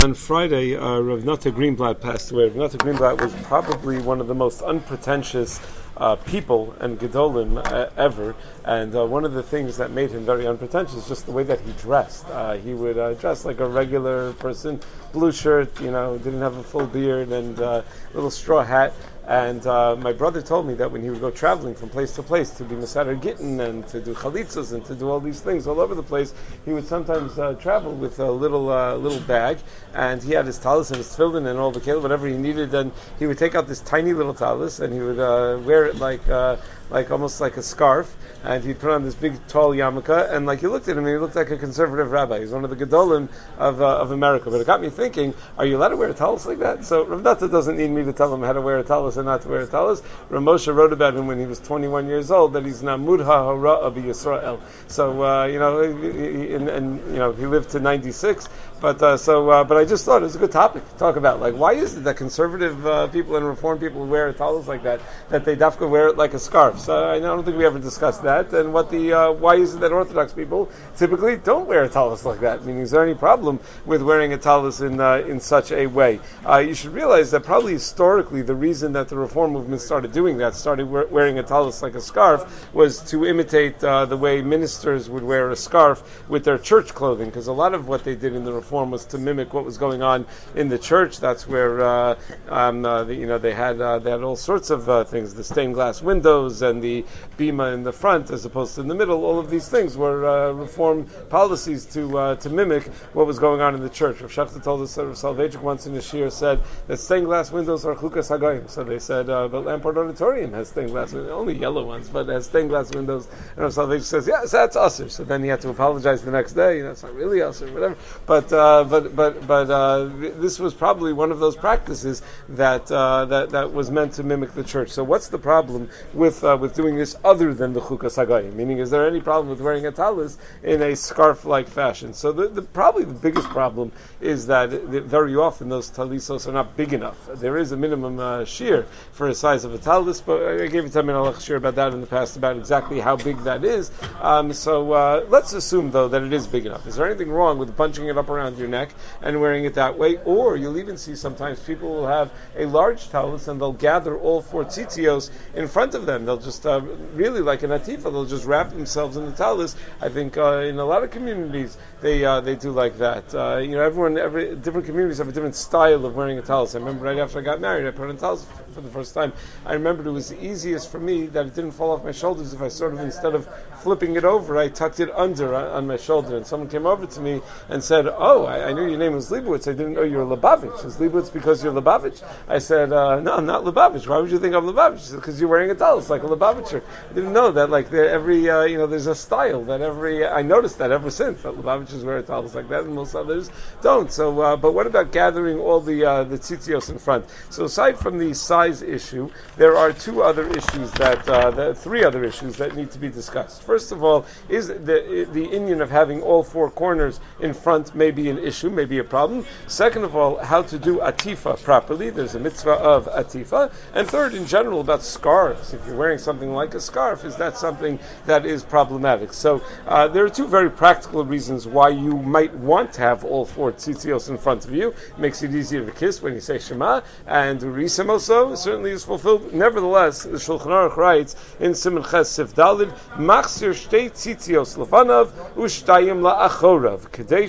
On Friday, uh, Rav Nata Greenblatt passed away. Rav Nata Greenblatt was probably one of the most unpretentious uh, people and gedolim uh, ever. And uh, one of the things that made him very unpretentious is just the way that he dressed. Uh, he would uh, dress like a regular person, blue shirt, you know, didn't have a full beard and a little straw hat. And uh, my brother told me that when he would go traveling from place to place to be Masadar Gittin and to do chalitzas and to do all these things all over the place, he would sometimes uh, travel with a little uh, little bag, and he had his talis and his tefillin and all the kale, whatever he needed, and he would take out this tiny little talis and he would uh, wear it like uh, like almost like a scarf, and he'd put on this big tall yarmulke, and like you looked at him, he looked like a conservative rabbi. He's one of the gedolim of, uh, of America. But it got me thinking: Are you allowed to wear a talus like that? So Rav Nata doesn't need me to tell him how to wear a talus and not to wear a talus. Ramosha wrote about him when he was 21 years old that he's namud ha'hara of Yisrael. So uh, you know, and, and, you know, he lived to 96. But uh, so, uh, but I just thought it was a good topic to talk about. Like, why is it that conservative uh, people and reform people wear talus like that, that they dafka wear it like a scarf? So I don't think we ever discussed that. And what the uh, why is it that Orthodox people typically don't wear a talus like that? Meaning, is there any problem with wearing a talus in uh, in such a way? Uh, you should realize that probably historically the reason that the reform movement started doing that, started wearing a talus like a scarf, was to imitate the way ministers would wear a scarf with their church clothing. Because a lot of what they did in the reform form was to mimic what was going on in the church. That's where uh, um, uh, the, you know they had uh, they had all sorts of uh, things, the stained glass windows and the bima in the front as opposed to in the middle. All of these things were uh, reform policies to to mimic what was going on in the church. Rav Schachter told us that Rav once in the shiur said that stained glass windows are chukas hagoyim. So they said, but Lamport Auditorium has stained glass windows, only yellow ones, but has stained glass windows. And Rav says, yes, that's assur. So then he had to apologize the next day. You know, it's not really assur, whatever. But uh, but but but uh, this was probably one of those practices that uh, that that was meant to mimic the church. So what's the problem with uh, with doing this other than the chukas hagoyim? Meaning, is there any problem with wearing a talis in a scarf-like fashion? So the, the probably the biggest problem is that very often those talisos are not big enough. There is a minimum uh, shiur for a size of a talis, but I gave a ten minute shiur about that in the past about exactly how big that is. Um, so uh, let's assume though that it is big enough. Is there anything wrong with bunching it up around your neck? and wearing it that way. Or you'll even see sometimes people will have a large talus and they'll gather all four tzitzios in front of them. They'll just uh, really like an atifa. They'll just wrap themselves in the talus. I think uh, in a lot of communities they uh, they do like that. Uh, you know, everyone, every different communities have a different style of wearing a talus. I remember right after I got married, I put on a talus for the first time. I remember it was the easiest for me that it didn't fall off my shoulders if I sort of instead of flipping it over, I tucked it under uh, on my shoulder. And someone came over to me and said, "Oh, I, I knew your name was Leibowitz. I didn't know you were Lubavitch. Is Leibowitz because you're Lubavitch?" I said, uh, "No, I'm not Lubavitch. Why would you think I'm Lubavitch? Because you're wearing a talus like a Lubavitcher. I didn't know that. Like every, uh, you know, there's a style that every. I noticed that ever since that Lubavitchers wear a talus like that, and most others don't. So, uh, but what about gathering all the uh, the tzitzios in front? So, aside from the size issue, there are two other issues that, uh, three other issues that need to be discussed. First of all, is the the inyan of having all four corners in front may an issue, may be a problem. Second of all, how to do atifa properly. There's a mitzvah of atifa. And third, in general, about scarves. If you're wearing something like a scarf, is that something that is problematic? So uh, there are two very practical reasons why you might want to have all four tzitzios in front of you. It makes it easier to kiss when you say Shema, and Risam also certainly is fulfilled. Nevertheless, the Shulchan Aruch writes in Simon Ches Sif Dalid, Machzir shtei tzitzios lefanav ushtayim la'achorav, kadei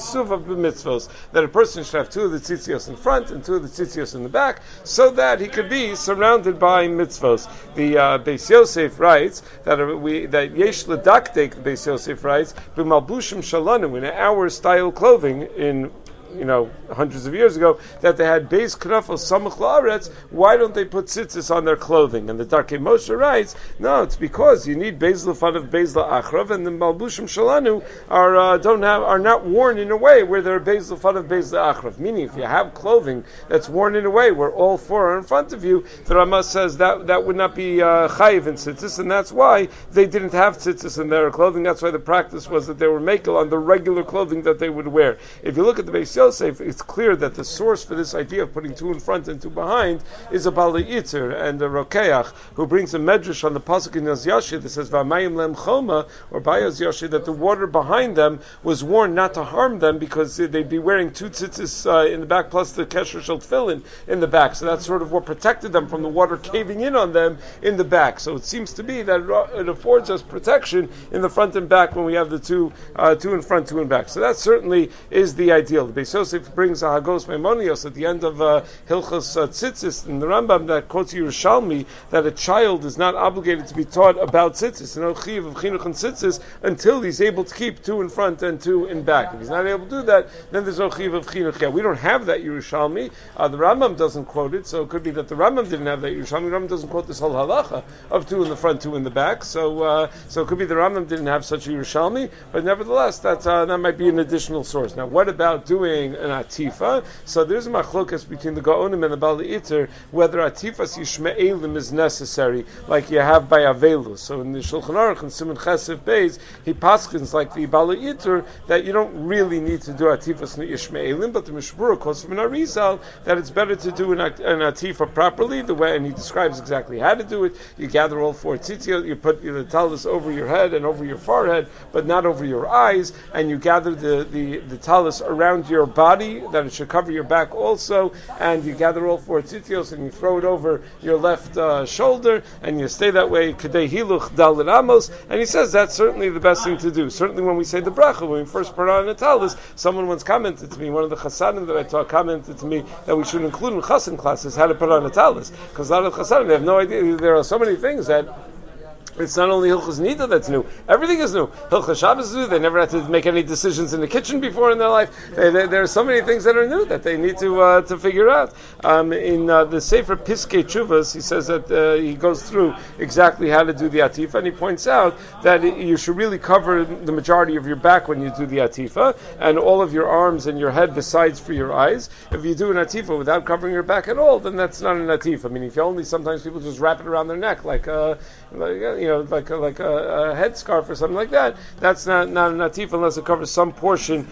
misuvav b'mitzvos, that a person should have two of the tzitzios in front and two of the tzitzios in the back, so that he could be surrounded by mitzvos. The uh, Beis Yosef writes that we that yesh ledaktek, the Beis Yosef writes, b'malbushim shalanu, in our style clothing, in you know, hundreds of years ago, that they had base knafel samach why don't they put tzitzis on their clothing? And the Darkei Moshe writes, no, it's because you need beis lefan of beis la'achrav, and the malbushim shalanu are, uh, don't have, are not worn in a way where they're beis lefan of beis la'achrav. Meaning, if you have clothing that's worn in a way where all four are in front of you, the Ramah says that, that would not be, uh, chayiv in tzitzis, and that's why they didn't have tzitzis in their clothing. That's why the practice was that they were makel on the regular clothing that they would wear. If you look at the base It's clear that the source for this idea of putting two in front and two behind is a Bali Itzer and a Rokeach, who brings a medrash on the pasuk in Yashi that says Vamayim Lem Choma or Bayaz Yashi that the water behind them was worn not to harm them because they'd be wearing two tzitzis uh, in the back plus the kesher shel tefillin in the back. So that's sort of what protected them from the water caving in on them in the back. So it seems to be that it affords us protection in the front and back when we have the two uh, two in front, two in back. So that certainly is the ideal. The Beis Yosef brings a Hagahos Maimonios at the end of uh, Hilchos uh, Tzitzis in the Rambam that quotes Yerushalmi that a child is not obligated to be taught about tzitzis, no chiyuv of chinuch and tzitzis, until he's able to keep two in front and two in back. If he's not able to do that, then there's no chiyuv of chinuch. Yeah, we don't have that Yerushalmi. Uh, the Rambam doesn't quote it, so it could be that the Rambam didn't have that Yerushalmi. The Rambam doesn't quote this whole halacha of two in the front, two in the back. So, uh, so it could be the Rambam didn't have such a Yerushalmi, but nevertheless, that uh, that might be an additional source. Now, what about doing an atifa? So there's a machlokas between the Gaonim and the Bali Iter whether atifas yishme'elim is necessary, like you have by Avelus. So in the Shulchan Aruch and Simon Chesef Beis, he paskins like the Bali Iter that you don't really need to do atifas yishme'elim, but the Mishna Berura calls from an Arizal that it's better to do an, an atifa properly, the way, and he describes exactly how to do it. You gather all four tzitzit, you put the talus over your head and over your forehead, but not over your eyes, and you gather the, the, the talus around your body, that it should cover your back also, and you gather all four tzitzios and you throw it over your left uh, shoulder, and you stay that way, and he says that's certainly the best thing to do. Certainly when we say the bracha, when we first put on a talus, someone once commented to me, one of the chasanim that I taught commented to me that we should include in chasan classes how to put on a talus, because a lot of chasanim, they have no idea, there are so many things that it's not only Hilchos Nida that's new. Everything is new. Hilchos Shabbos is new. They never had to make any decisions in the kitchen before in their life. They, they, there are so many things that are new that they need to uh, to figure out. Um, in uh, the Sefer Piskei Teshuvos, he says that uh, he goes through exactly how to do the atifa, and he points out that you should really cover the majority of your back when you do the atifa, and all of your arms and your head besides for your eyes. If you do an atifa without covering your back at all, then that's not an atifa. I mean, if you only sometimes people just wrap it around their neck like, uh, like you know, like a, like a, a headscarf or something like that. That's not not an atif unless it covers some portion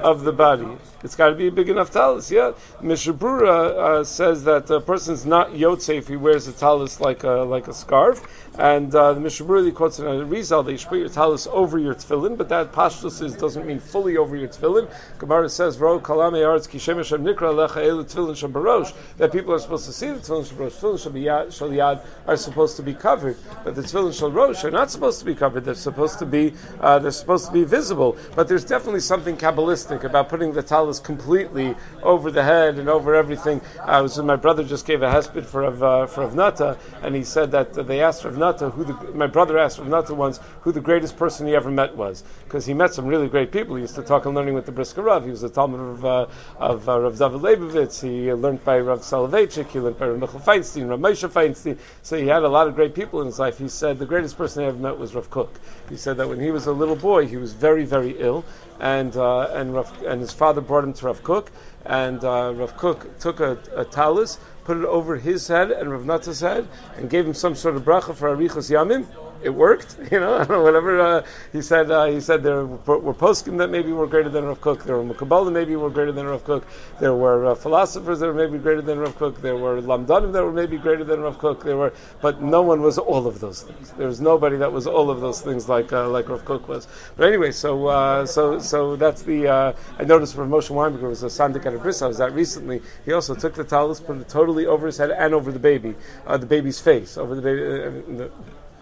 of the body. It's got to be a big enough talus. Yeah, Mishna Berura uh, says that a person's not yotze if he wears a talus like a like a scarf. And uh, the Mishna Berura quotes in Arizal that you should put your talus over your tefillin, but that pashtus is doesn't mean fully over your tefillin. Gemara says, "Ro kalame Hashem nikra lecha elu shabarosh." That people are supposed to see the tefillin shabarosh. Tefillin shaliyad are supposed to be covered, but the tefillin shalrosh are not supposed to be covered. They're supposed to be uh, they're supposed to be visible. But there's definitely something kabbalistic about putting the talus completely over the head and over everything. I was my brother just gave a hesped for uh, for Rav Nata, and he said that they asked Rav Nata who the, my brother asked Rav Nata once who the greatest person he ever met was because he met some really great people. He used to talk and learning with the Brisker Rav. He was a Talmud of, uh, of uh, Rav David Leibovitz. He learned by Rav Soloveitchik. He learned by Rav Michel Feinstein, Rav Moshe Feinstein. So he had a lot of great people in his life. He said the greatest person he ever met was Rav Kook. He said that when he was a little boy, he was very very ill, and uh, and Rav, and his father brought him to Rav Kook, and uh, Rav Kook took a, a talus put it over his head and Rav Nata's head, and gave him some sort of bracha for Arichas Yamim. It worked, you know. whatever uh, he said, uh, he said there were, poskim that maybe were greater than Rav Kook. There were mekubalim maybe were greater than Rav Kook. There were uh, philosophers that were maybe greater than Rav Kook. There were lamdanim that were maybe greater than Rav Kook. There were, but no one was all of those things. There was nobody that was all of those things like uh, like Rav Kook was. But anyway, so uh, so so that's the. Uh, I noticed from Moshe Weinberger was a sandik at a bris. I was at recently. He also took the talus, put it totally over his head and over the baby, uh, the baby's face, over the baby. Uh, the,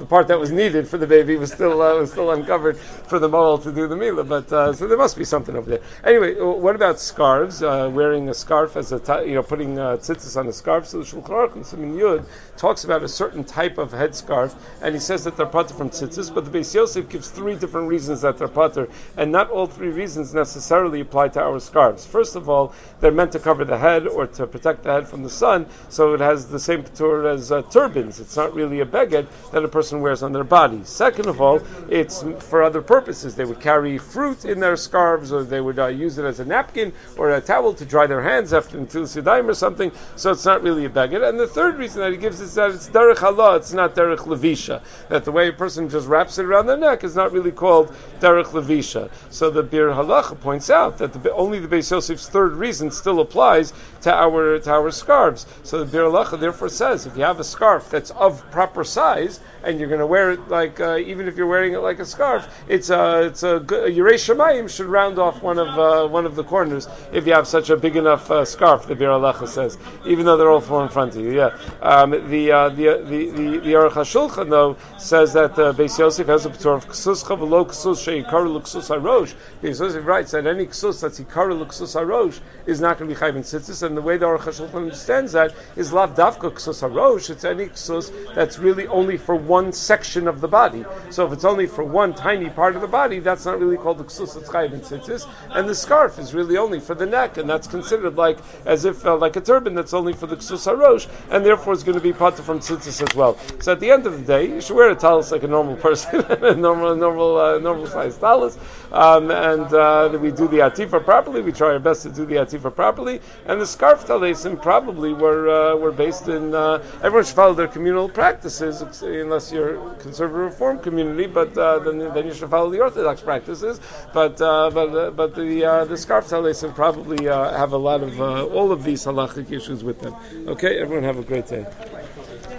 the part that was needed for the baby was still uh, was still uncovered for the mohel to do the mila. But uh, so there must be something over there. Anyway, what about scarves? Uh, wearing a scarf as a t- you know putting uh, tzitzis on a scarf. So the Shulchan Aruch in Siman Yud talks about a certain type of headscarf, and he says that they're patur from tzitzis. But the Beis Yosef gives three different reasons that they're patur, and not all three reasons necessarily apply to our scarves. First of all, they're meant to cover the head or to protect the head from the sun, so it has the same patur as uh, turbans. It's not really a beged that a person person wears on their body. Second of all, it's for other purposes. They would carry fruit in their scarves, or they would uh, use it as a napkin or a towel to dry their hands after until sidaim or something. So it's not really a beged. And the third reason that he gives is that it's derech Allah, it's not derech levisha. That the way a person just wraps it around their neck is not really called derech levisha. So the Biur Halacha points out that the, only the Beis Yosef's third reason still applies to our to our scarves. So the Biur Halacha therefore says if you have a scarf that's of proper size and you're going to wear it like uh, even if you're wearing it like a scarf, it's a it's a, Yerei Shemayim should round off one of uh, one of the corners if you have such a big enough uh, scarf. The Biur Halacha says, even though they're all four in front of you. Yeah, um, the, uh, the the the the Aruch HaShulchan though says that uh, Beis Yosef has a p'tur of ksus chavalo ksus sheikar l'ksus harosh. Beis Yosef writes that any ksus that's ikar l'ksus harosh is not going to be chayv in tzitzis, and the way the Aruch HaShulchan understands that is lav davka ksus harosh. It's any ksus that's really only for one section of the body. So if it's only for one tiny part of the body, that's not really called the ksus chayv in tzitzis, and the scarf is really only for the neck, and that's considered like as if uh, like a turban that's only for the ksus harosh, and therefore it's going to be part from tzitzis as well. So at the end of the day, you should wear a talus like a normal person, a normal normal uh, normal size talus, um, and uh, we do the atifa properly. We try our best to do the atifa properly, and the scarf talesim probably were uh, were based in. Uh, everyone should follow their communal practices, unless you're conservative reform community, but uh, then then you should follow the orthodox practices. But uh, but but the the scarf talesim probably have a lot of all of these halachic issues with them. Okay, everyone have a great day.